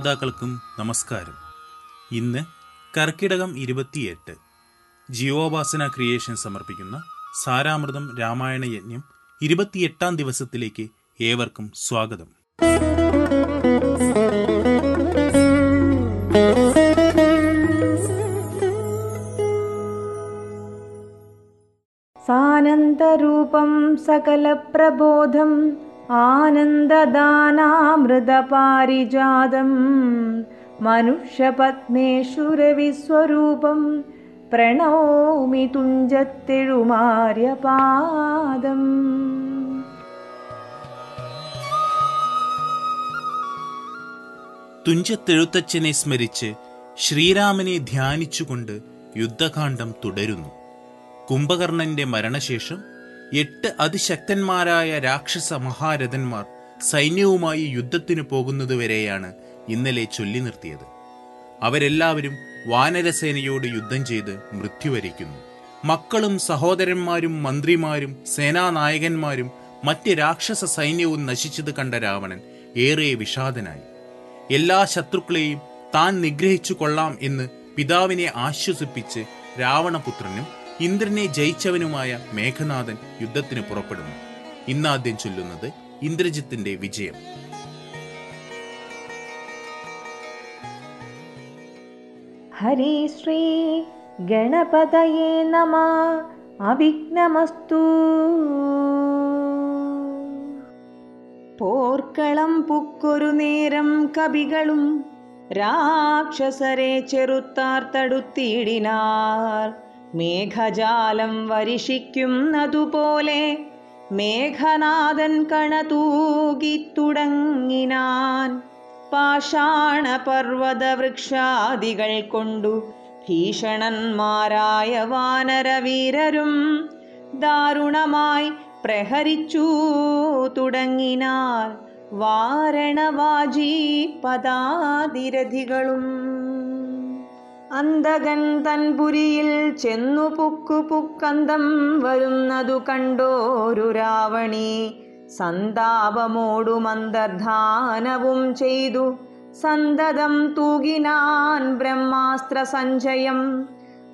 ശ്രോതാക്കൾക്കും നമസ്കാരം. ഇന്ന് കർക്കിടകം ഇരുപത്തിയെട്ട് ജീവോപാസന ക്രിയേഷൻ സമർപ്പിക്കുന്ന സാരാമൃതം രാമായണ യജ്ഞം ഇരുപത്തിയെട്ടാം ദിവസത്തിലേക്ക് ഏവർക്കും സ്വാഗതം. സാനന്ദരൂപം സകലപ്രബോധം ആനന്ദദാനാമൃതപാരിജാതം മനുഷ്യപത്മേഷുരവിസ്വരൂപം പ്രണോമി തുഞ്ചത്തെഴുമാര്യപാദം. തുഞ്ചത്തെഴുത്തച്ഛനെ സ്മരിച്ച് ശ്രീരാമനെ ധ്യാനിച്ചുകൊണ്ട് യുദ്ധകാന്ഡം തുടരുന്നു. കുംഭകർണന്റെ മരണശേഷം എട്ട് അതിശക്തന്മാരായ രാക്ഷസ മഹാരഥന്മാർ സൈന്യവുമായി യുദ്ധത്തിന് പോകുന്നതുവരെയാണ് ഇന്നലെ ചൊല്ലി നിർത്തിയത്. അവരെല്ലാവരും വാനരസേനയോട് യുദ്ധം ചെയ്ത് മൃത്യുവരിക്കുന്നു. മക്കളും സഹോദരന്മാരും മന്ത്രിമാരും സേനാനായകന്മാരും മറ്റ് രാക്ഷസ സൈന്യവും നശിച്ചത് കണ്ട രാവണൻ ഏറെ വിഷാദനായി. എല്ലാ ശത്രുക്കളെയും താൻ നിഗ്രഹിച്ചു കൊള്ളാം എന്ന് പിതാവിനെ ആശ്വസിപ്പിച്ച് രാവണപുത്രനും ഇന്ദ്രനെ ജയിച്ചവനുമായ മേഘനാഥൻ യുദ്ധത്തിന് പുറപ്പെടുന്നു. ഇന്നാദ്യം ചൊല്ലുന്നത് ഇന്ദ്രജിത്തിന്റെ വിജയം. ഹരി ശ്രീ ഗണപതയേ നമ. അവിഘ്നമസ്തു. പോർക്കളം പുക്കൊരു നേരം കവികളും രാക്ഷസരെ ചെറുത്താർ തടുത്തിടിനാർ. മേഘജാലം വരിഷിക്കുന്നതുപോലെ മേഘനാഥൻ കണതൂകി തുടങ്ങിനാൻ പാഷാണ പർവത വൃക്ഷാദികൾ കൊണ്ടു ഭീഷണന്മാരായ വാനരവീരരും ദാരുണമായി പ്രഹരിച്ചു തുടങ്ങിനാൽ വാരണവാജി പദാതിരഥികളും അന്തകൻ തൻപുരിയിൽ ചെന്നു പുക്കു പുക്കന്തം വരുന്നതു കണ്ടോരു രാവണി. സന്താപമോടും അന്തർധാനവും ചെയ്തു. സന്തതം തൂകിനാൻ ബ്രഹ്മാസ്ത്ര സഞ്ചയം.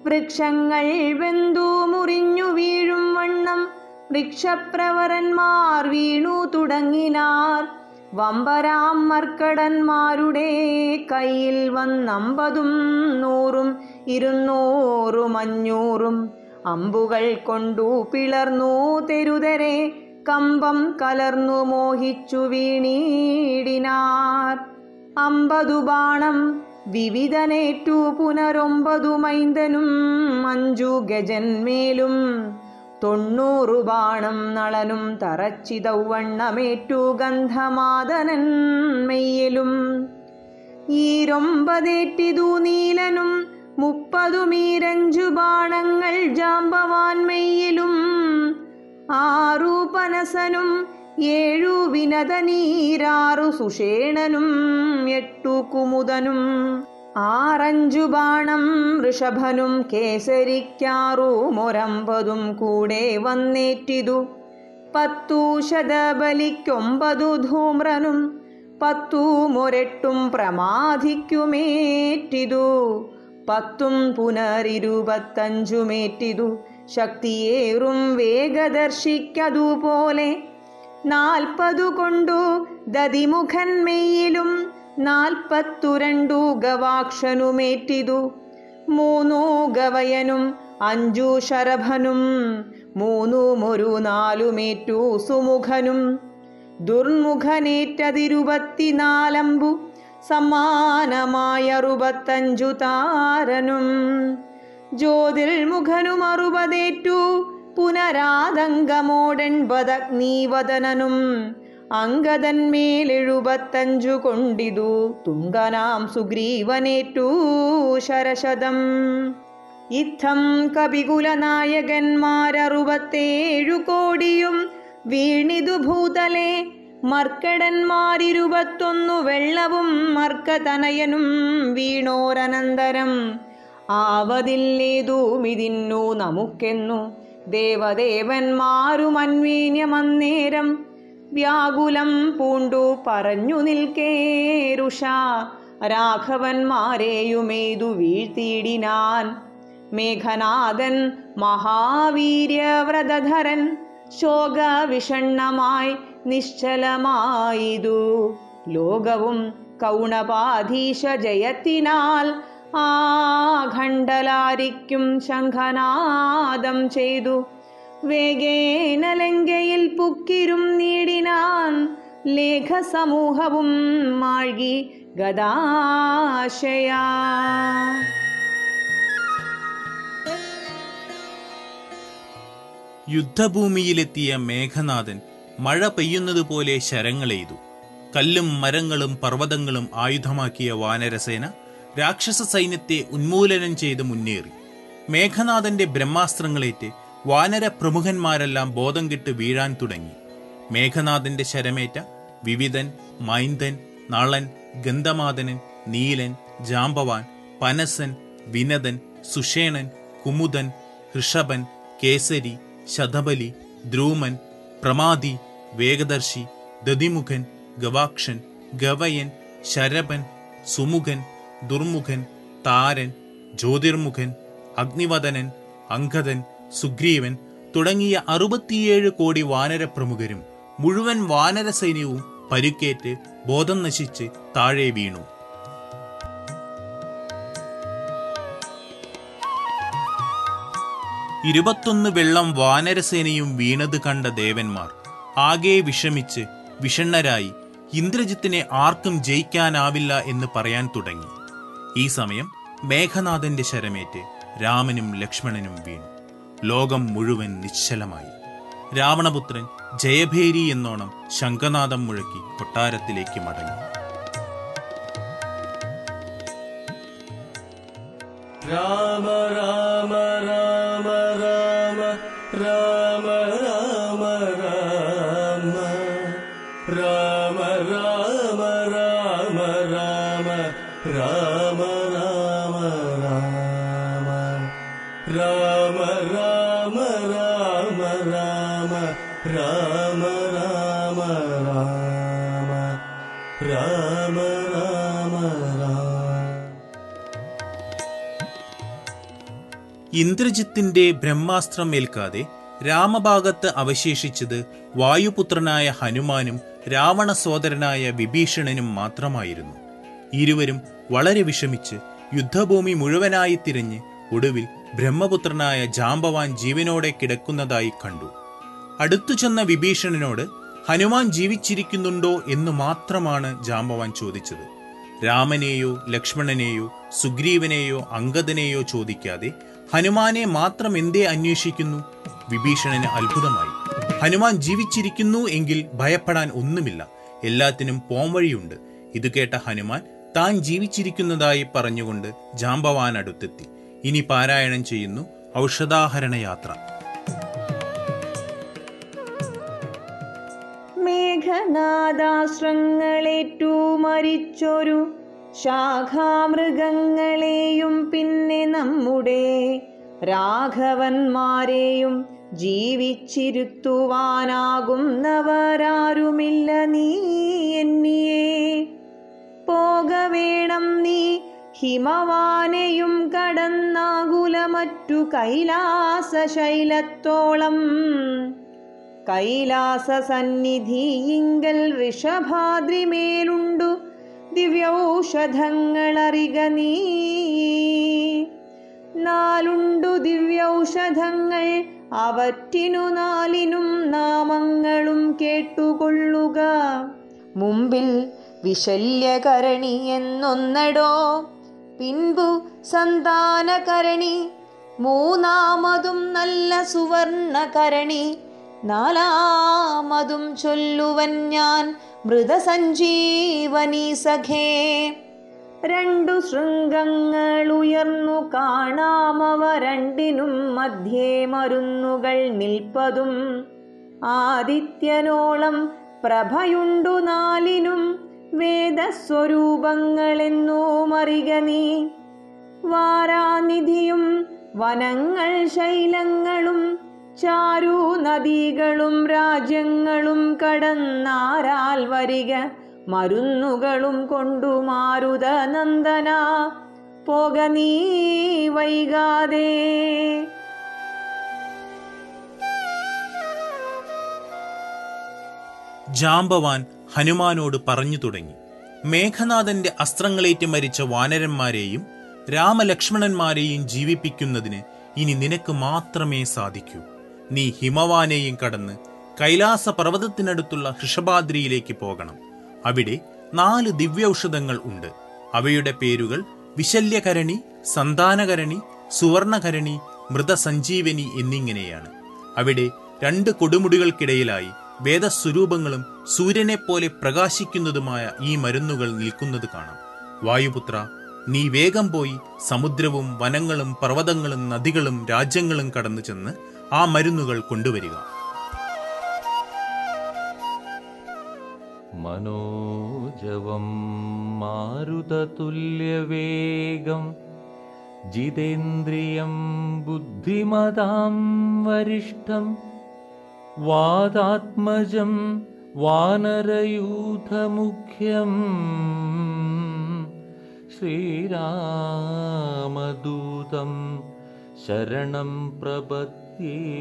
വൃക്ഷങ്ങൾ വെന്തു മുറിഞ്ഞു വീഴും വണ്ണം. വൃക്ഷപ്രവരന്മാർ വീണു തുടങ്ങിനാർ. വമ്പരാം മർക്കടന്മാരുടെ കയ്യിൽ വന്നമ്പതും നൂറും ഇരുന്നൂറും അഞ്ഞൂറും അമ്പുകൾ കൊണ്ടു പിളർന്നു തെരുതരെ കമ്പം കലർന്നു മോഹിച്ചു വീണീടിനാർ. അമ്പതു ബാണം വിവിധനേറ്റു പുനരൊമ്പതു മൈന്ദനും അഞ്ചു ഗജന്മേലും തൊണ്ണൂറു ബാണം നളനും തറച്ചിതൗവണ്ണമേറ്റു ഗന്ധമാതനൻ മെയ്യലും. ഈരൊമ്പതേറ്റിതു നീലനും മുപ്പതു മീരഞ്ചു ബാണങ്ങൾ ജാമ്പവാൻ മെയ്യിലും. ആറു പനസനും ഏഴു വിനതനീരാറു സുഷേണനും എട്ടു കുമുദനും. ആറഞ്ചു ബാണം ഋഷഭനും കേസരിക്കാറു മൊരമ്പതും കൂടെ വന്നേറ്റിതു. പത്തു ശതബലിക്കൊമ്പതു ധൂമ്രനും പത്തു മൊരട്ടും പ്രമാധിക്കുമേറ്റിതു. പത്തും പുനരിരുപത്തഞ്ചുമേറ്റിതു. ശക്തിയേറും വേഗദർശിക്കതുപോലെ നാൽപ്പതു കൊണ്ടു ദതിമുഖൻ മെയ്യിലും നാൽപ്പത്തു രണ്ടു ഗവാക്ഷനുമേറ്റിതു മൂന്നു ഗവയനും അഞ്ചു ശരഭനും മൂന്നുമൊരു നാലുമേറ്റു സുമുഖനും. ദുർമുഖനേറ്റതിരുപത്തിനാലമ്പു സമ്മാനമായറുപത്തഞ്ചു താരനും. ജ്യോതിർമുഖനും അറുപതേറ്റു പുനരാതങ്കമോടെൺപതഗ്നീവദനനും അങ്കതന്മേലെഴുപത്തഞ്ചു കൊണ്ടിതു തുങ്കനാം സുഗ്രീവനേറ്റു ശരശതം. ഇത്തം കപികുലനായകന്മാരറുപത്തേഴു കോടിയും വീണിതു ഭൂതലെ മർക്കടന്മാരിരുപത്തൊന്നു വെള്ളവും മർക്കതനയനും വീണോരനന്തരം. ആവതില്ലേതുമിതിന്നു നമുക്കെന്നു ദേവദേവന്മാരും അന്വേന്യമന്നേരം വ്യാകുലം പൂണ്ടു പറഞ്ഞു നിൽക്കേരുഷ രാഘവന്മാരെയുമേതു വീഴ്ത്തിയിടിനാൻ. മേഘനാഥൻ മഹാവീര്യവ്രതധരൻ ശോകവിഷണ്ണമായി നിശ്ചലമായിതു. ലോകവും കൗണപാധീശ ജയത്തിനാൽ ആ ഖണ്ഡലാരിക്കും ശംഖനാദം ചെയ്തു. വേഗേന ലങ്കയിൽ പുക്കിരും നീടിനാൻ ലേഖസമൂഹവും മാഴ്കി ഗദാശയാ. യുദ്ധഭൂമിയിലെത്തിയ മേഘനാഥൻ മഴ പെയ്യുന്നതുപോലെ ശരങ്ങളെയ്തു കല്ലും മരങ്ങളും പർവതങ്ങളും ആയുധമാക്കിയ വാനരസേന രാക്ഷസ സൈന്യത്തെ ഉന്മൂലനം ചെയ്ത് മുന്നേറി. മേഘനാഥന്റെ ബ്രഹ്മാസ്ത്രങ്ങളേറ്റ് വാനര പ്രമുഖന്മാരെല്ലാം ബോധം കിട്ട് വീഴാൻ തുടങ്ങി. മേഘനാഥന്റെ ശരമേറ്റ വിവിധൻ മൈന്ദൻ നളൻ ഗന്ധമാതനൻ നീലൻ ജാമ്പവാൻ പനസൻ വിനതൻ സുഷേണൻ കുമുദൻ ഋഷഭൻ കേസരി ശതബലി ധ്രൂമൻ പ്രമാദി വേഗദർശി ദതിമുഖൻ ഗവാക്ഷൻ ഗവയൻ ശരഭൻ സുമുഖൻ ദുർമുഖൻ താരൻ ജ്യോതിർമുഖൻ അഗ്നിവദനൻ അങ്കദൻ സുഗ്രീവൻ തുടങ്ങിയ അറുപത്തിയേഴ് കോടി വാനരപ്രമുഖരും മുഴുവൻ വാനര സൈന്യവും പരുക്കേറ്റ് ബോധം നശിച്ച് താഴെ വീണു. ഇരുപത്തൊന്ന് വെള്ളം വാനരസേനയും വീണത് കണ്ട ദേവന്മാർ ആകെ വിഷമിച്ച് വിഷണ്ണരായി ഇന്ദ്രജിത്തിനെ ആർക്കും ജയിക്കാനാവില്ല എന്ന് പറയാൻ തുടങ്ങി. ഈ സമയം മേഘനാഥന്റെ ശരമേറ്റ് രാമനും ലക്ഷ്മണനും വീണു. ലോകം മുഴുവൻ നിശ്ചലമായി. രാവണപുത്രൻ ജയഭേരി എന്നോണം ശംഖനാഥം മുഴക്കി കൊട്ടാരത്തിലേക്ക് മടങ്ങി. രാമ രാമ രാമ. ഇന്ദ്രജിത്തിന്റെ ബ്രഹ്മാസ്ത്രം ഏൽക്കാതെ രാമഭാഗത്ത് അവശേഷിച്ചത് വായുപുത്രനായ ഹനുമാനും രാവണ സോദരനായ വിഭീഷണനും മാത്രമായിരുന്നു. ഇരുവരും വളരെ വിഷമിച്ച് യുദ്ധഭൂമി മുഴുവനായി തിരഞ്ഞ് ഒടുവിൽ ബ്രഹ്മപുത്രനായ ജാമ്പവാൻ ജീവനോടെ കിടക്കുന്നതായി കണ്ടു. അടുത്തു ചെന്ന വിഭീഷണനോട് ഹനുമാൻ ജീവിച്ചിരിക്കുന്നുണ്ടോ എന്ന് മാത്രമാണ് ജാമ്പവാൻ ചോദിച്ചത്. രാമനെയോ ലക്ഷ്മണനെയോ സുഗ്രീവനെയോ അങ്കദനെയോ ചോദിക്കാതെ ഹനുമാനെ മാത്രം എന്തേ അന്വേഷിക്കുന്നു? വിഭീഷണന് അത്ഭുതമായി. ഹനുമാൻ ജീവിച്ചിരിക്കുന്നു എങ്കിൽ ഭയപ്പെടാൻ ഒന്നുമില്ല. എല്ലാത്തിനും പോംവഴിയുണ്ട്. ഇത് കേട്ട ഹനുമാൻ താൻ ജീവിച്ചിരിക്കുന്നതായി പറഞ്ഞുകൊണ്ട് ജാമ്പവാൻ അടുത്തെത്തി ഇനി പാരായണം ചെയ്യുന്നു ഔഷധാഹരണ യാത്ര. മേഘനാദാശ്രങ്ങളേറ്റു മരിച്ചൊരു ശാഖാമൃഗങ്ങളെയും പിന്നെ നമ്മുടെ രാഘവന്മാരെയും ജീവിച്ചിരുത്തുവാനാകുന്നവരാരുമില്ല നീ എന്നിയെ. പോകവേണം നീ ഹിമവാനെയും കടന്നാകുലമറ്റു കൈലാസശൈലത്തോളം. കൈലാസ സന്നിധിയിങ്കൽ ഋഷഭാദ്രിമേലുണ്ടു ദിവ്യൗഷധങ്ങളറിക നീ നാലുണ്ടു ദിവ്യൗഷധങ്ങൾ അവറ്റിനു നാലിനും നാമങ്ങളും കേട്ടുകൊള്ളുക. മുമ്പിൽ വിശല്യകരണി എന്നൊന്നടോ പിൻപു സന്താനകരണി മൂന്നാമതും നല്ല സുവർണകരണി നാലാമതും ചൊല്ലുവൻ ഞാൻ മൃതസഞ്ജീവനി സഖേ. രണ്ടു ശൃംഗങ്ങൾ ഉയർന്നു കാണാമവ രണ്ടിനും മധ്യേ മരുന്നുകൾ നിൽപ്പതും. ആദിത്യനോളം പ്രഭയുണ്ടു നാലിനും വേദസ്വരൂപങ്ങളെന്നോ മറിക നീ. വാരാനിധിയും വനങ്ങൾ ശൈലങ്ങളും ചാരു നദികളും രാജ്യങ്ങളും കടന്നാരാൽ വരിക. മരുന്നുകളും കൊണ്ടു മാരുത നന്ദന. പോക നീ വൈകാതെ. ജാമ്പവാൻ ഹനുമാനോട് പറഞ്ഞു തുടങ്ങി. മേഘനാഥന്റെ അസ്ത്രങ്ങളേറ്റ് മരിച്ച വാനരന്മാരെയും രാമലക്ഷ്മണന്മാരെയും ജീവിപ്പിക്കുന്നതിന് ഇനി നിനക്ക് മാത്രമേ സാധിക്കൂ. നീ ഹിമവാനെയും കടന്ന് കൈലാസ പർവതത്തിനടുത്തുള്ള ഋഷഭാദ്രിയിലേക്ക് പോകണം. അവിടെ നാല് ദിവ്യൌഷധങ്ങൾ ഉണ്ട്. അവയുടെ പേരുകൾ വിശല്യകരണി സന്താനകരണി സുവർണകരണി മൃതസഞ്ജീവനി എന്നിങ്ങനെയാണ്. അവിടെ രണ്ട് കൊടുമുടികൾക്കിടയിലായി വേദസ്വരൂപങ്ങളും സൂര്യനെപ്പോലെ പ്രകാശിക്കുന്നതുമായ ഈ മരുന്നുകൾ നിൽക്കുന്നത് കാണാം. വായുപുത്ര നീ വേഗം പോയി സമുദ്രവും വനങ്ങളും പർവതങ്ങളും നദികളും രാജ്യങ്ങളും കടന്നു ചെന്ന് ആ മരുന്നുകൾ കൊണ്ടുവരിക. മനോജവം മാരുതതുല്യവേഗം ജിതേന്ദ്രിയം ബുദ്ധിമതാം വരിഷ്ഠം വാദാത്മജം വാനരയൂഥമുഖ്യം. ശ്രീരാമദൂതം ശരണം പ്രപദ്യേ ശ്രീരാമദൂതം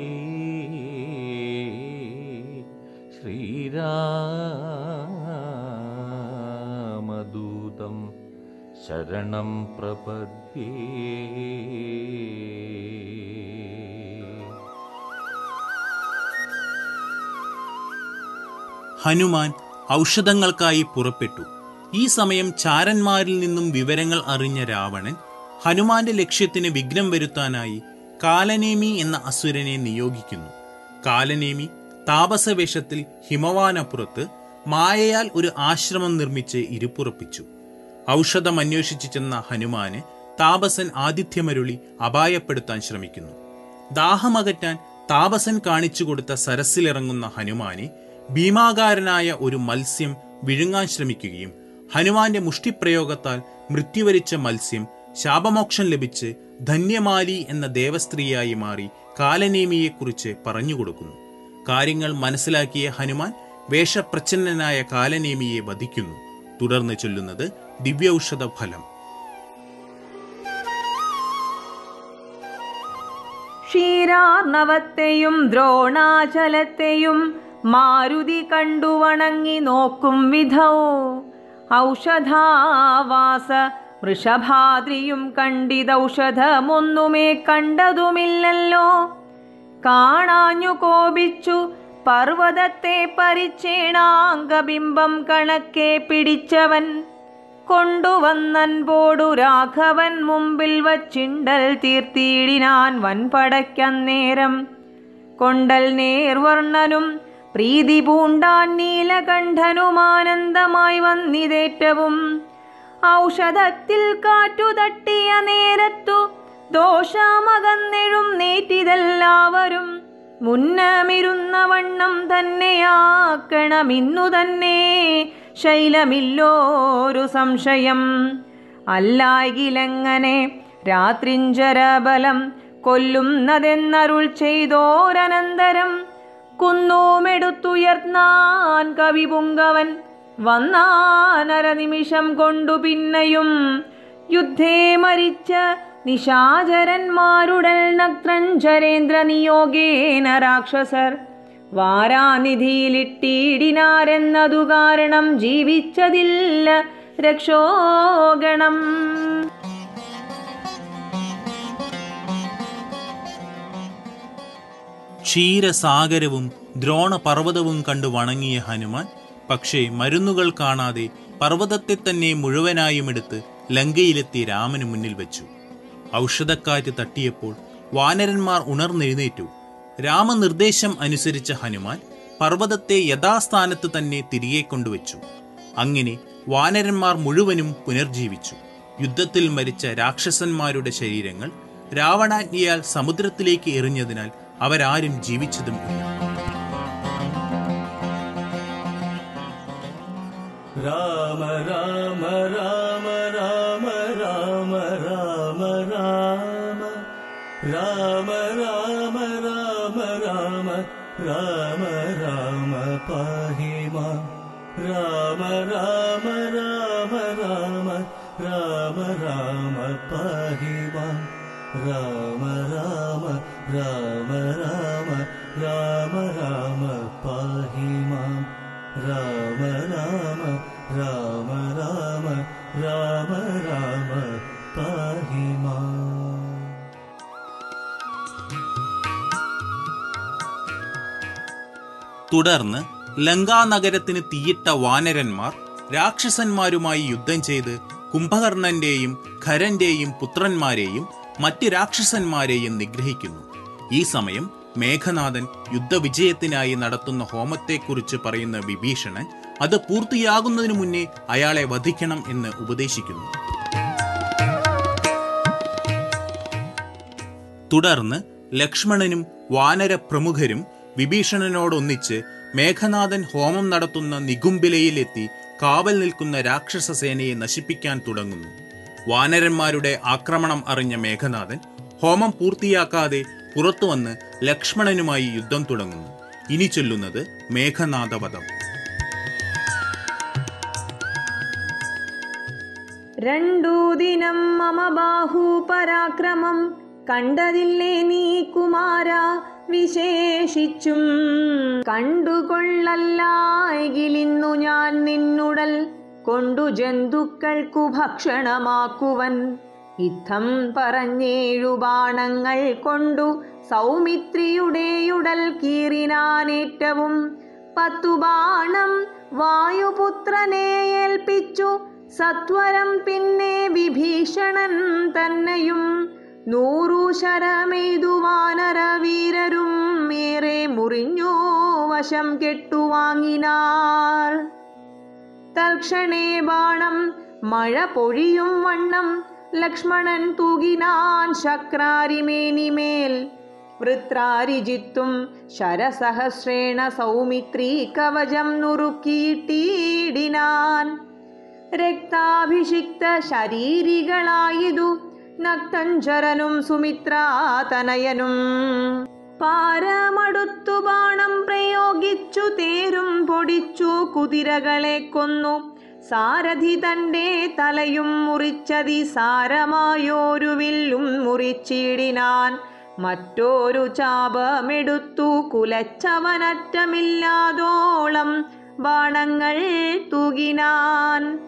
ശരണം പ്രപദ്യേ. ഹനുമാൻ ഔഷധങ്ങൾക്കായി പുറപ്പെട്ടു. ഈ സമയം ചാരന്മാരിൽ നിന്നും വിവരങ്ങൾ അറിഞ്ഞ രാവണൻ ഹനുമാന്റെ ലക്ഷ്യത്തിന് വിഘ്നം വരുത്താനായി കാലനേമി എന്ന അസുരനെ നിയോഗിക്കുന്നു. കാലനേമി താപസവേഷത്തിൽ ഹിമവാനപ്പുറത്ത് മായയാൽ ഒരു ആശ്രമം നിർമ്മിച്ച് ഇരുപ്പുറപ്പിച്ചു ഔഷധം അന്വേഷിച്ചു ചെന്ന ഹനുമാന് താപസൻ ആതിഥ്യമരുളി അപായപ്പെടുത്താൻ ശ്രമിക്കുന്നു. ദാഹമകറ്റാൻ താപസൻ കാണിച്ചു കൊടുത്ത സരസിലിറങ്ങുന്ന ഹനുമാനെ ഭീമാകാരനായ ഒരു മത്സ്യം വിഴുങ്ങാൻ ശ്രമിക്കുകയും ഹനുമാന്റെ മുഷ്ടിപ്രയോഗത്താൽ മൃത്യുവരിച്ച മത്സ്യം ശാപമോക്ഷം ലഭിച്ച് ധന്യമാലി എന്ന ദേവസ്ത്രീയായി മാറി കാലനേമിയെക്കുറിച്ച് പറഞ്ഞുകൊടുക്കുന്നു. കാര്യങ്ങൾ മനസ്സിലാക്കിയ ഹനുമാൻ വേഷപ്രച്ഛന്നനായ കാലനേമിയെ വധിക്കുന്നു. തുടർന്ന് ചൊല്ലുന്നത് ദിവ്യൌഷധ ഫലം. ക്ഷീരാർണവത്തെയും ദ്രോണാചലത്തെയും മാരുതി കണ്ടു വണങ്ങി നോക്കും വിധൗ ഔഷധാവാസ വൃഷഭാദ്രിയും കണ്ടിതൗഷധമൊന്നുമേ കണ്ടതുമില്ലല്ലോ. കാണാഞ്ഞു കോപിച്ചു പർവതത്തെ പരിച്ചേണാംഗബിംബം കണക്കെ പിടിച്ചവൻ. കൊണ്ടുവന്നൻപോടു രാഘവൻ മുമ്പിൽ വച്ചിണ്ടൽ തീർത്തിയിടിനാൻ വൻപടയ്ക്കന്നേരം കൊണ്ടൽ നേർവർണനും പ്രീതി പൂണ്ടാൻ നീലകണ്ഠനുമാനന്ദമായി വന്നിതേറ്റവും. ഔഷധത്തിൽ കാറ്റു തട്ടിയ നേരത്തു ദോഷമകന്നെഴും നേറ്റിതെല്ലാവരും മുന്നമിരുന്ന വണ്ണം തന്നെയാക്കണമിന്നു തന്നെ ശൈലമില്ലോരു സംശയം. അല്ലായിലെങ്ങനെ രാത്രിഞ്ചരബലം കൊല്ലുന്നതെന്നരുൾ ചെയ്തോരനന്തരം കുന്നൂമെടുത്തുയർന്നാൻ കവിപുങ്കവൻ വന്നാനരനിമിഷം കൊണ്ടു പിന്നെയും. യുദ്ധേ മരിച്ച നിശാചരന്മാരുടൽ നക്ത്രഞ്ചരേന്ദ്ര നിയോഗേന രാക്ഷസർ. വാരാനിധിയിലിട്ടിടിനാരെന്നതു കാരണം ജീവിച്ചതില്ല രക്ഷോഗണം. ക്ഷീരസാഗരവും ദ്രോണപർവതവും കണ്ടു വണങ്ങിയ ഹനുമാൻ പക്ഷേ മരുന്നുകൾ കാണാതെ പർവതത്തെ തന്നെ മുഴുവനായും എടുത്ത് ലങ്കയിലെത്തി രാമന് മുന്നിൽ വെച്ചു. ഔഷധക്കാറ്റ് തട്ടിയപ്പോൾ വാനരന്മാർ ഉണർന്നെഴുന്നേറ്റു. രാമനിർദ്ദേശം അനുസരിച്ച ഹനുമാൻ പർവതത്തെ യഥാസ്ഥാനത്ത് തന്നെ തിരികെ കൊണ്ടുവച്ചു. അങ്ങനെ വാനരന്മാർ മുഴുവനും പുനർജീവിച്ചു. യുദ്ധത്തിൽ മരിച്ച രാക്ഷസന്മാരുടെ ശരീരങ്ങൾ രാവണാജ്ഞയാൽ സമുദ്രത്തിലേക്ക് എറിഞ്ഞതിനാൽ അവരാരും ജീവിച്ചതും राम राम राम राम राम राम राम राम राम राम राम राम राम पाहि मा राम राम राम राम राम राम पाहि मा राम राम राम राम राम തുടർന്ന് ലങ്കാനഗരത്തിന് തീയിട്ട വാനരന്മാർ രാക്ഷസന്മാരുമായി യുദ്ധം ചെയ്ത് കുംഭകർണന്റെയും ഖരന്റെയും പുത്രന്മാരെയും മറ്റ് രാക്ഷസന്മാരെയും നിഗ്രഹിക്കുന്നു. ഈ സമയം മേഘനാഥൻ യുദ്ധവിജയത്തിനായി നടത്തുന്ന ഹോമത്തെക്കുറിച്ച് പറയുന്ന വിഭീഷണൻ അത് പൂർത്തിയാകുന്നതിനു മുന്നേ അയാളെ വധിക്കണം എന്ന് ഉപദേശിക്കുന്നു. തുടർന്ന് ലക്ഷ്മണനും വാനര പ്രമുഖരും വിഭീഷണനോടൊന്നിച്ച് മേഘനാഥൻ ഹോമം നടത്തുന്ന നികുംബിലയിലെത്തി കാവൽ നിൽക്കുന്ന രാക്ഷസസേനയെ നശിപ്പിക്കാൻ തുടങ്ങുന്നു. വാനരന്മാരുടെ ആക്രമണം അറിഞ്ഞ മേഘനാഥൻ ഹോമം പൂർത്തിയാക്കാതെ പുറത്തുവന്ന് ലക്ഷ്മണനുമായി യുദ്ധം തുടങ്ങുന്നു. ഇനി ചൊല്ലുന്നത് മേഘനാഥവധം. രണ്ടു ദിനം മമ ബാഹു പരാക്രമം. കണ്ടതില്ലേ നീ കുമാര? വിശേഷിച്ചും കണ്ടുകൊള്ളല്ലായികിലിന്നു ഞാൻ നിന്നുടൽ കൊണ്ടു ജന്തുക്കൾക്കു ഭക്ഷണമാക്കുവൻ. യുദ്ധം പറഞ്ഞേഴു ബാണങ്ങൾ കൊണ്ടു സൗമിത്രിയുടെയുടൽ കീറിനാനേറ്റവും പത്തു ബാണം വായുപുത്രനെ ഏൽപ്പിച്ചു. സത്വരം പിന്നെ വിഭീഷണൻ തന്നെയും നൂറു ശരമെയ്തു വാനര വീരരും ഏറെ മുറിഞ്ഞു വശം കെട്ടുവാങ്ങിനാർ തൽക്ഷണേ ബാണം മഴ പൊഴിയും വണ്ണം ലക്ഷ്മണൻ തൂകിനാൻ ശക്രാരിമേനിമേൽ. വൃത്രാരിജിത്തും ശരസഹസ്രേണ സൗമിത്രീ കവചം നുറുക്കിയിട്ടീടിനാൻ. രക്താഭിഷിക്ത ശരീരികളായതു നക്തഞ്ചരനും സുമിത്രാതനയനും. പാരമടുത്തു ബാണം പ്രയോഗിച്ചു തേരും പൊടിച്ചു കുതിരകളെ കൊന്നു. സാരഥി തന്റെ തലയും മുറിച്ചതി സാരമായോരു വില്ലും മുറിച്ചിടിനാൻ. മറ്റൊരു ചാപമെടുത്തു കുലച്ചവനറ്റമില്ലാതോളം ബാണങ്ങൾ തൂകിനാൻ.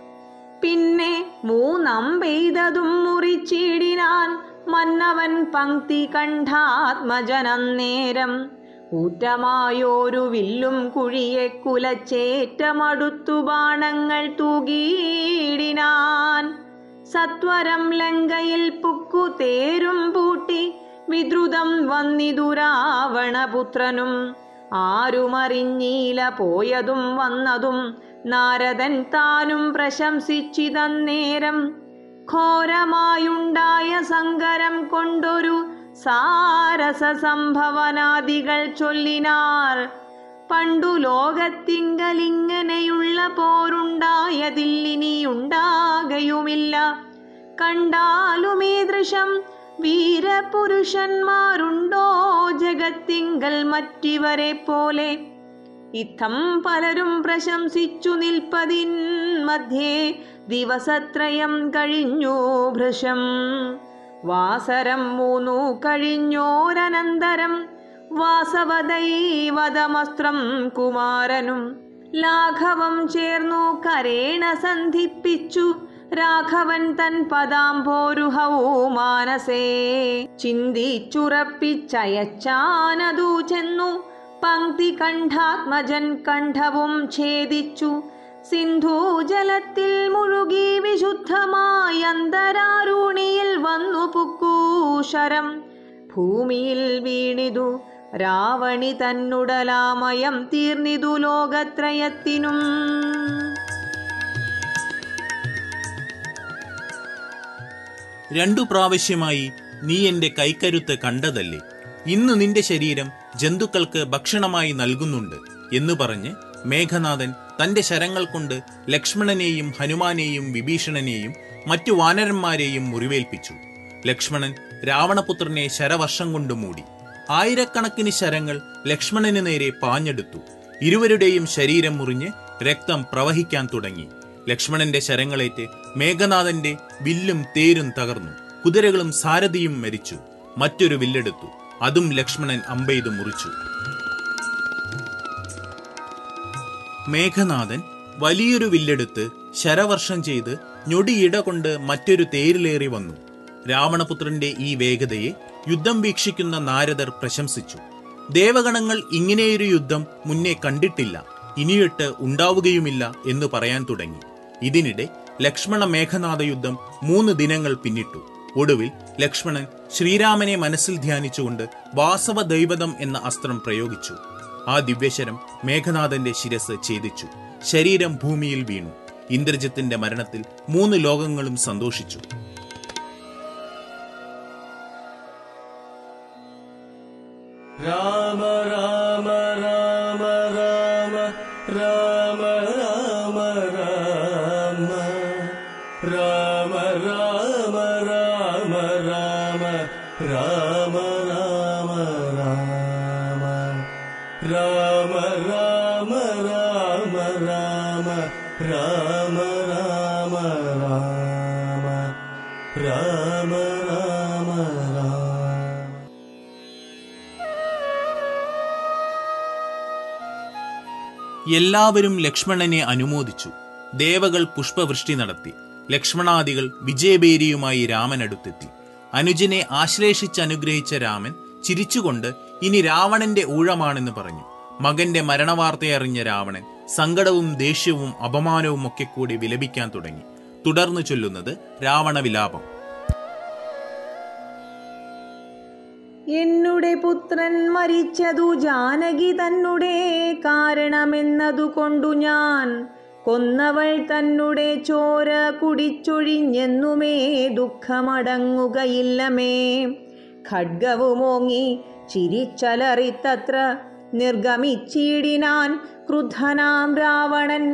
പിന്നെ മൂന്നമ്പെയ്തതും മുറിച്ചിടിനാൻ മന്നവൻ പങ്ക്തി കണ്ഠാത്മജനന്നേരം കൂറ്റമായോരു വില്ലും കുഴിയെ കുലച്ചേറ്റമടുത്തു ബാണങ്ങൾ തൂകിയിടിനാൻ. സത്വരം ലങ്കയിൽ പുക്കു തേരും പൂട്ടി വിദ്രുതം വന്നിതുരാവണപുത്രനും ആരുമറിഞ്ഞീല പോയതും വന്നതും നാരദൻ താനും പ്രശംസിച്ചിതന്നേരം ഘോരമായുണ്ടായ സങ്കരം കൊണ്ടൊരു സാരസ സംഭവനാദികൾ ചൊല്ലിനാർ പണ്ടു ലോകത്തിങ്കലിങ്ങനെയുള്ള പോരുണ്ടായതില്ലിനിയുണ്ടാകയുമില്ല. ഈ ദൃശം വീരപുരുഷന്മാരുണ്ടോ ജഗത്തിങ്കൽ മറ്റിവരെ പോലെ? ഇത്തം പലരും പ്രശംസിച്ചു നിൽപ്പതിൻ മധ്യേ ദിവസത്രയം കഴിഞ്ഞു ഭൃശം. വാസരം മൂന്നു കഴിഞ്ഞോരനന്തരം വാസവദൈവതമസ്ത്രം കുമാരനും ലാഘവം ചേർന്നു കരേണ സന്ധിപ്പിച്ചു രാഘവൻ തൻ പദാംഭോരുഹൗ മാനസേ. ചിന്തിച്ചുറപ്പിച്ചയച്ചാനതു ചെന്നു പങ്ക്തി കണ്ഠാത്മജൻ കണ്ഠവും ഛേദിച്ചു. സിന്ധൂജലത്തിൽ മുഴുകി വിശുദ്ധമായ അന്തരാരൂണിയിൽ വന്നു പുക്കൂശരം ഭൂമിയിൽ വീണിതു. രാവണി തന്നുടലാമയം തീർന്നിതു ലോകത്രയത്തിനും. രണ്ടു പ്രാവശ്യമായി നീ എന്റെ കൈക്കരുത്ത് കണ്ടതല്ലേ? ഇന്ന് നിന്റെ ശരീരം ജന്തുക്കൾക്ക് ഭക്ഷണമായി നൽകുന്നുണ്ട് എന്ന് പറഞ്ഞ് മേഘനാഥൻ തന്റെ ശരങ്ങൾ കൊണ്ട് ലക്ഷ്മണനെയും ഹനുമാനെയും വിഭീഷണനെയും മറ്റു വാനരന്മാരെയും മുറിവേൽപ്പിച്ചു. ലക്ഷ്മണൻ രാവണപുത്രനെ ശരവർഷം കൊണ്ട് മൂടി. ആയിരക്കണക്കിന് ശരങ്ങൾ ലക്ഷ്മണന് നേരെ പാഞ്ഞെടുത്തു. ഇരുവരുടെയും ശരീരം മുറിഞ്ഞ് രക്തം പ്രവഹിക്കാൻ തുടങ്ങി. ലക്ഷ്മണന്റെ ശരങ്ങളേറ്റ് മേഘനാഥന്റെ വില്ലും തേരും തകർന്നു. കുതിരകളും സാരഥിയും മരിച്ചു. മറ്റൊരു വില്ലെടുത്തു. അതും ലക്ഷ്മണൻ അമ്പെയ്ത് മുറിച്ചു. മേഘനാഥൻ വലിയൊരു വില്ലെടുത്ത് ശരവർഷം ചെയ്ത് ഞൊടിയിട കൊണ്ട് മറ്റൊരു തേരിലേറി വന്നു. രാവണപുത്രന്റെ ഈ വേഗതയെ യുദ്ധം വീക്ഷിക്കുന്ന നാരദർ പ്രശംസിച്ചു. ദേവഗണങ്ങൾ ഇങ്ങനെയൊരു യുദ്ധം മുന്നേ കണ്ടിട്ടില്ല. ഇനിയിട്ട് ഉണ്ടാവുകയുമില്ല എന്ന് പറയാൻ തുടങ്ങി. ഇതിനിടെ ലക്ഷ്മണ മേഘനാഥ യുദ്ധം മൂന്ന് ദിനങ്ങൾ പിന്നിട്ടു. ഒടുവിൽ ലക്ഷ്മണൻ ശ്രീരാമനെ മനസ്സിൽ ധ്യാനിച്ചുകൊണ്ട് വാസവ ദൈവതം എന്ന അസ്ത്രം പ്രയോഗിച്ചു. ആ ദിവ്യശരം മേഘനാഥന്റെ ശിരസ് ഛേദിച്ചു. ശരീരം ഭൂമിയിൽ വീണു. ഇന്ദ്രജിത്തിന്റെ മരണത്തിൽ മൂന്ന് ലോകങ്ങളും സന്തോഷിച്ചു. രാമ രാമ. രാമ രാമ രാമ രാമ രാമ രാമ രാമ രാമ എല്ലാവരും ലക്ഷ്മണനെ അനുമോദിച്ചു. ദേവകൾ പുഷ്പവൃഷ്ടി നടത്തി. ലക്ഷ്മണാദികൾ വിജയബേരിയുമായി രാമനടുത്തെത്തി. അനുജനെ ആശ്ലേഷിച്ചനുഗ്രഹിച്ച രാമൻ ചിരിച്ചുകൊണ്ട് ഇനി രാവണന്റെ ഊഴമാണെന്ന് പറഞ്ഞു. മകന്റെ മരണവാർത്തയറിഞ്ഞ രാവണൻ സങ്കടവും ദേഷ്യവും അപമാനവും ഒക്കെ കൂടി വിലപിക്കാൻ തുടങ്ങി. തുടർന്ന് ചൊല്ലുന്നത് രാവണവിലാപം. എന്നുടെ പുത്രൻ മരിച്ചതു ജാനകി തന്നെ കാരണമെന്നതു കൊണ്ടു ഞാൻ. കൊന്നവൾ തന്നെ ചോര കുടിച്ചൊഴിഞ്ഞെന്നുമേ ദുഃഖമടങ്ങുകയില്ലമേ. ഖഡ്ഗവുമോങ്ങി ചിരിച്ചലറിത്തത്ര നിർഗമിച്ചിടിനാൻ ക്രുദ്ധനാം രാവണൻ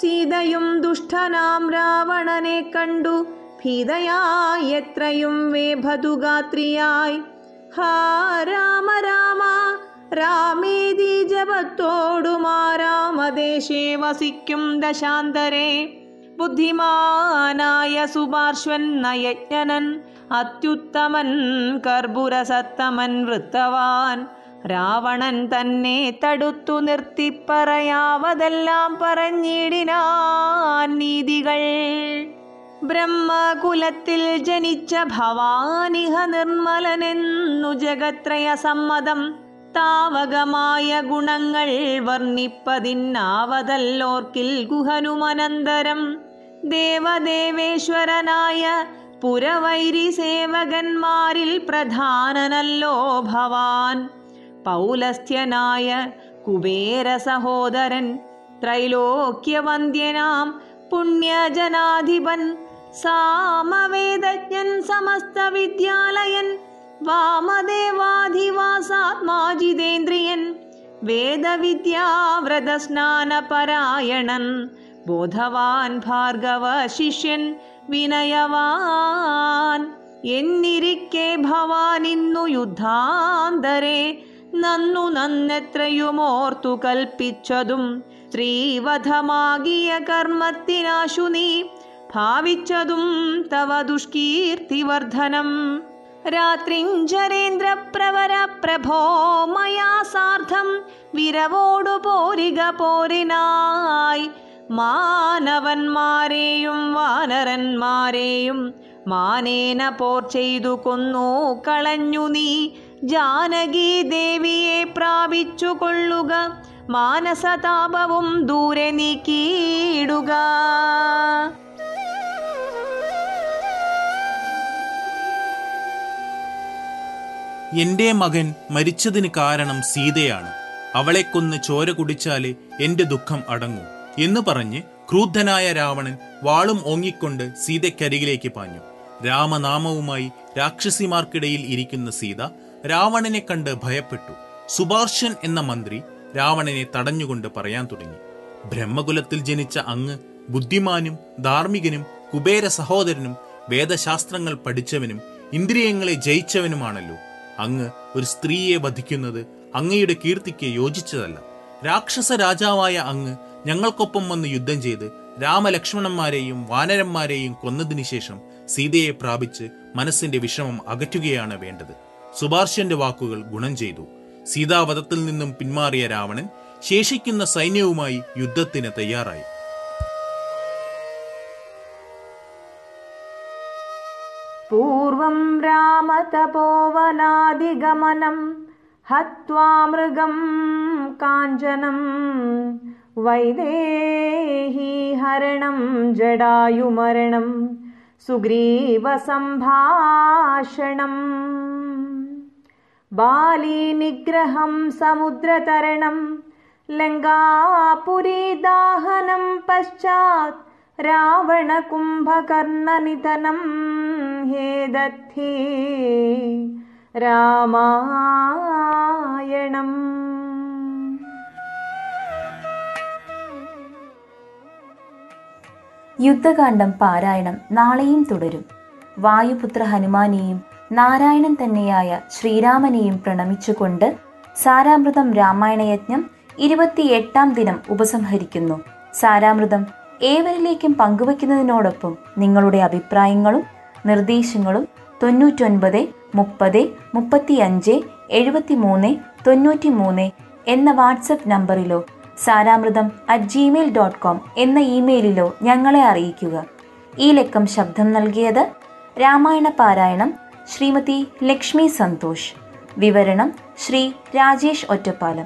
സീതയും ദുഷ്ടനാം രാവണനെ കണ്ടു ഭീതയായി എത്രയും വേഭതുഗാത്രിയായി ഹാ രാമ രാമ രാമേതി ജപത്തോടുമാ രാമദേശേ വസിക്കും ദശാന്തരേ ബുദ്ധിമാനായ സുപാർശ്വൻ നയജ്ഞനൻ അത്യുത്തമൻ കർപ്പുരസത്തമൻ വൃത്തവാൻ രാവണൻ തന്നെ തടുത്തു നിർത്തി പറയാവതെല്ലാം പറഞ്ഞിടിനാൻ നീതികൾ. ബ്രഹ്മകുലത്തിൽ ജനിച്ച ഭവാനിഹ നിർമ്മലനെന്നു ജഗത്രയ സമ്മതം താവകമായ ഗുണങ്ങൾ വർണിപ്പതിന്നാവതല്ലോർക്കിൽ ഗുഹനുമനന്തരം. ദേവദേവേശ്വരനായ പുരവൈരി സേവകന്മാരിൽ പ്രധാനനല്ലോ ഭവാൻ. पौलस्थ्यनाय कुबेरसहोदरन् त्रैलोक्यवन्द्यनां पुण्यजनाधिपन् सामवेदज्ञन् समस्तविद्यालयन् वामदेवाधिवासात्माजितेन्द्रियन् वेदविद्याव्रतस्नानपरायणन् बोधवान् भार्गवशिष्यन् विनयवान् एन्निरिक् भवानिन्नु युद्धान्तरे നന്നു നന്നെത്രയുമോർത്തു കൽപ്പിച്ചതും. സ്ത്രീവധമാകിയ കർമ്മത്തിനാശു നീ ഭാവിച്ചതും തവ ദുഷ്കീർത്തിവർദ്ധനം. രാത്രിഞ്ചരേന്ദ്രപ്രവര പ്രഭോ മയാ സാർദ്ധം വിരവോടു പോരിക പോരിനായി. മാനവന്മാരെയും വാനരന്മാരെയും മാനേന പോർ ചെയ്തു കൊന്നു കളഞ്ഞു നീ. ജാനകി ദേവിയെ പ്രാപിച്ചു കൊള്ളുക മാനസതാപവും ദൂരെ നീക്കിയിടുക. എന്റെ മകൻ മരിച്ചതിന് കാരണം സീതയാണ്. അവളെ കൊന്ന് ചോര കുടിച്ചാലേ എന്റെ ദുഃഖം അടങ്ങൂ എന്ന് പറഞ്ഞ് ക്രൂദ്ധനായ രാവണൻ വാളും ഓങ്ങിക്കൊണ്ട് സീതയ്ക്കരികിലേക്ക് പാഞ്ഞു. രാമനാമവുമായി രാക്ഷസിമാർക്കിടയിൽ ഇരിക്കുന്ന സീത രാവണനെ കണ്ട് ഭയപ്പെട്ടു. സുഭാർശൻ എന്ന മന്ത്രി രാവണനെ തടഞ്ഞുകൊണ്ട് പറയാൻ തുടങ്ങി. ബ്രഹ്മകുലത്തിൽ ജനിച്ച അങ്ങ് ബുദ്ധിമാനും ധാർമ്മികനും കുബേര സഹോദരനും വേദശാസ്ത്രങ്ങൾ പഠിച്ചവനും ഇന്ദ്രിയങ്ങളെ ജയിച്ചവനുമാണല്ലോ. അങ്ങ് ഒരു സ്ത്രീയെ വധിക്കുന്നത് അങ്ങയുടെ കീർത്തിക്ക് യോജിച്ചതല്ല. രാക്ഷസ രാജാവായ അങ്ങ് ഞങ്ങൾക്കൊപ്പം വന്ന് യുദ്ധം ചെയ്ത് രാമലക്ഷ്മണന്മാരെയും വാനരന്മാരെയും കൊന്നതിനു ശേഷം സീതയെ പ്രാപിച്ച് മനസ്സിന്റെ വിഷമം അകറ്റുകയാണ് വേണ്ടത്. സുഭാർഷ്യന്റെ വാക്കുകൾ ഗുണം ചെയ്തു. സീതാവധത്തിൽ നിന്നും പിന്മാറിയ രാവണൻ ശേഷിക്കുന്ന സൈന്യവുമായി യുദ്ധത്തിന് തയ്യാറായി. പൂർവം രാമതപോവനാദിഗമനം ഹത്വാ മൃഗം കാഞ്ചനം വൈദേഹി ഹരണം ജടായുമരണം सुग्रीवसम्भाषणम्। बालीनिग्रहं समुद्रतरणं लङ्गापुरीदाहनं पश्चात् रावणकुम्भकर्णनिधनं हे दद्धि रामायणम्। യുദ്ധകാന്ഡം പാരായണം നാളെയും തുടരും. വായുപുത്ര ഹനുമാനെയും നാരായണൻ തന്നെയായ ശ്രീരാമനെയും പ്രണമിച്ചുകൊണ്ട് സാരാമൃതം രാമായണയജ്ഞം ഇരുപത്തിയെട്ടാം ദിനം ഉപസംഹരിക്കുന്നു. സാരാമൃതം ഏവരിലേക്കും പങ്കുവയ്ക്കുന്നതിനോടൊപ്പം നിങ്ങളുടെ അഭിപ്രായങ്ങളും നിർദ്ദേശങ്ങളും തൊണ്ണൂറ്റൊൻപത് മുപ്പത് മുപ്പത്തിയഞ്ച് എഴുപത്തിമൂന്ന് തൊണ്ണൂറ്റിമൂന്ന് എന്ന WhatsApp നമ്പറിലോ Saramritham at Gmail dot com എന്ന ഇമെയിലിലോ ഞങ്ങളെ അറിയിക്കുക. ഈ ലക്കം ശബ്ദം നൽകിയത് രാമായണ പാരായണം ശ്രീമതി ലക്ഷ്മി സന്തോഷ്. വിവരണം Shri Rajesh Ottapalam.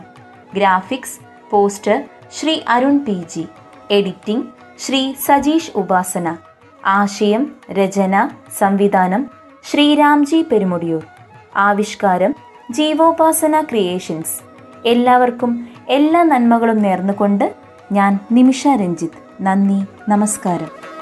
Graphics poster Shri Arun P G. Editing Shri Sajeesh Upasana. ആശയം രചന സംവിധാനം ശ്രീരാംജി പെരുമുടിയൂർ. ആവിഷ്കാരം ജീവോപാസന ക്രിയേഷൻസ്. എല്ലാവർക്കും എല്ലാ നന്മകളും നേർന്നുകൊണ്ട് ഞാൻ നിമിഷ രഞ്ജിത്ത്. നന്ദി നമസ്കാരം.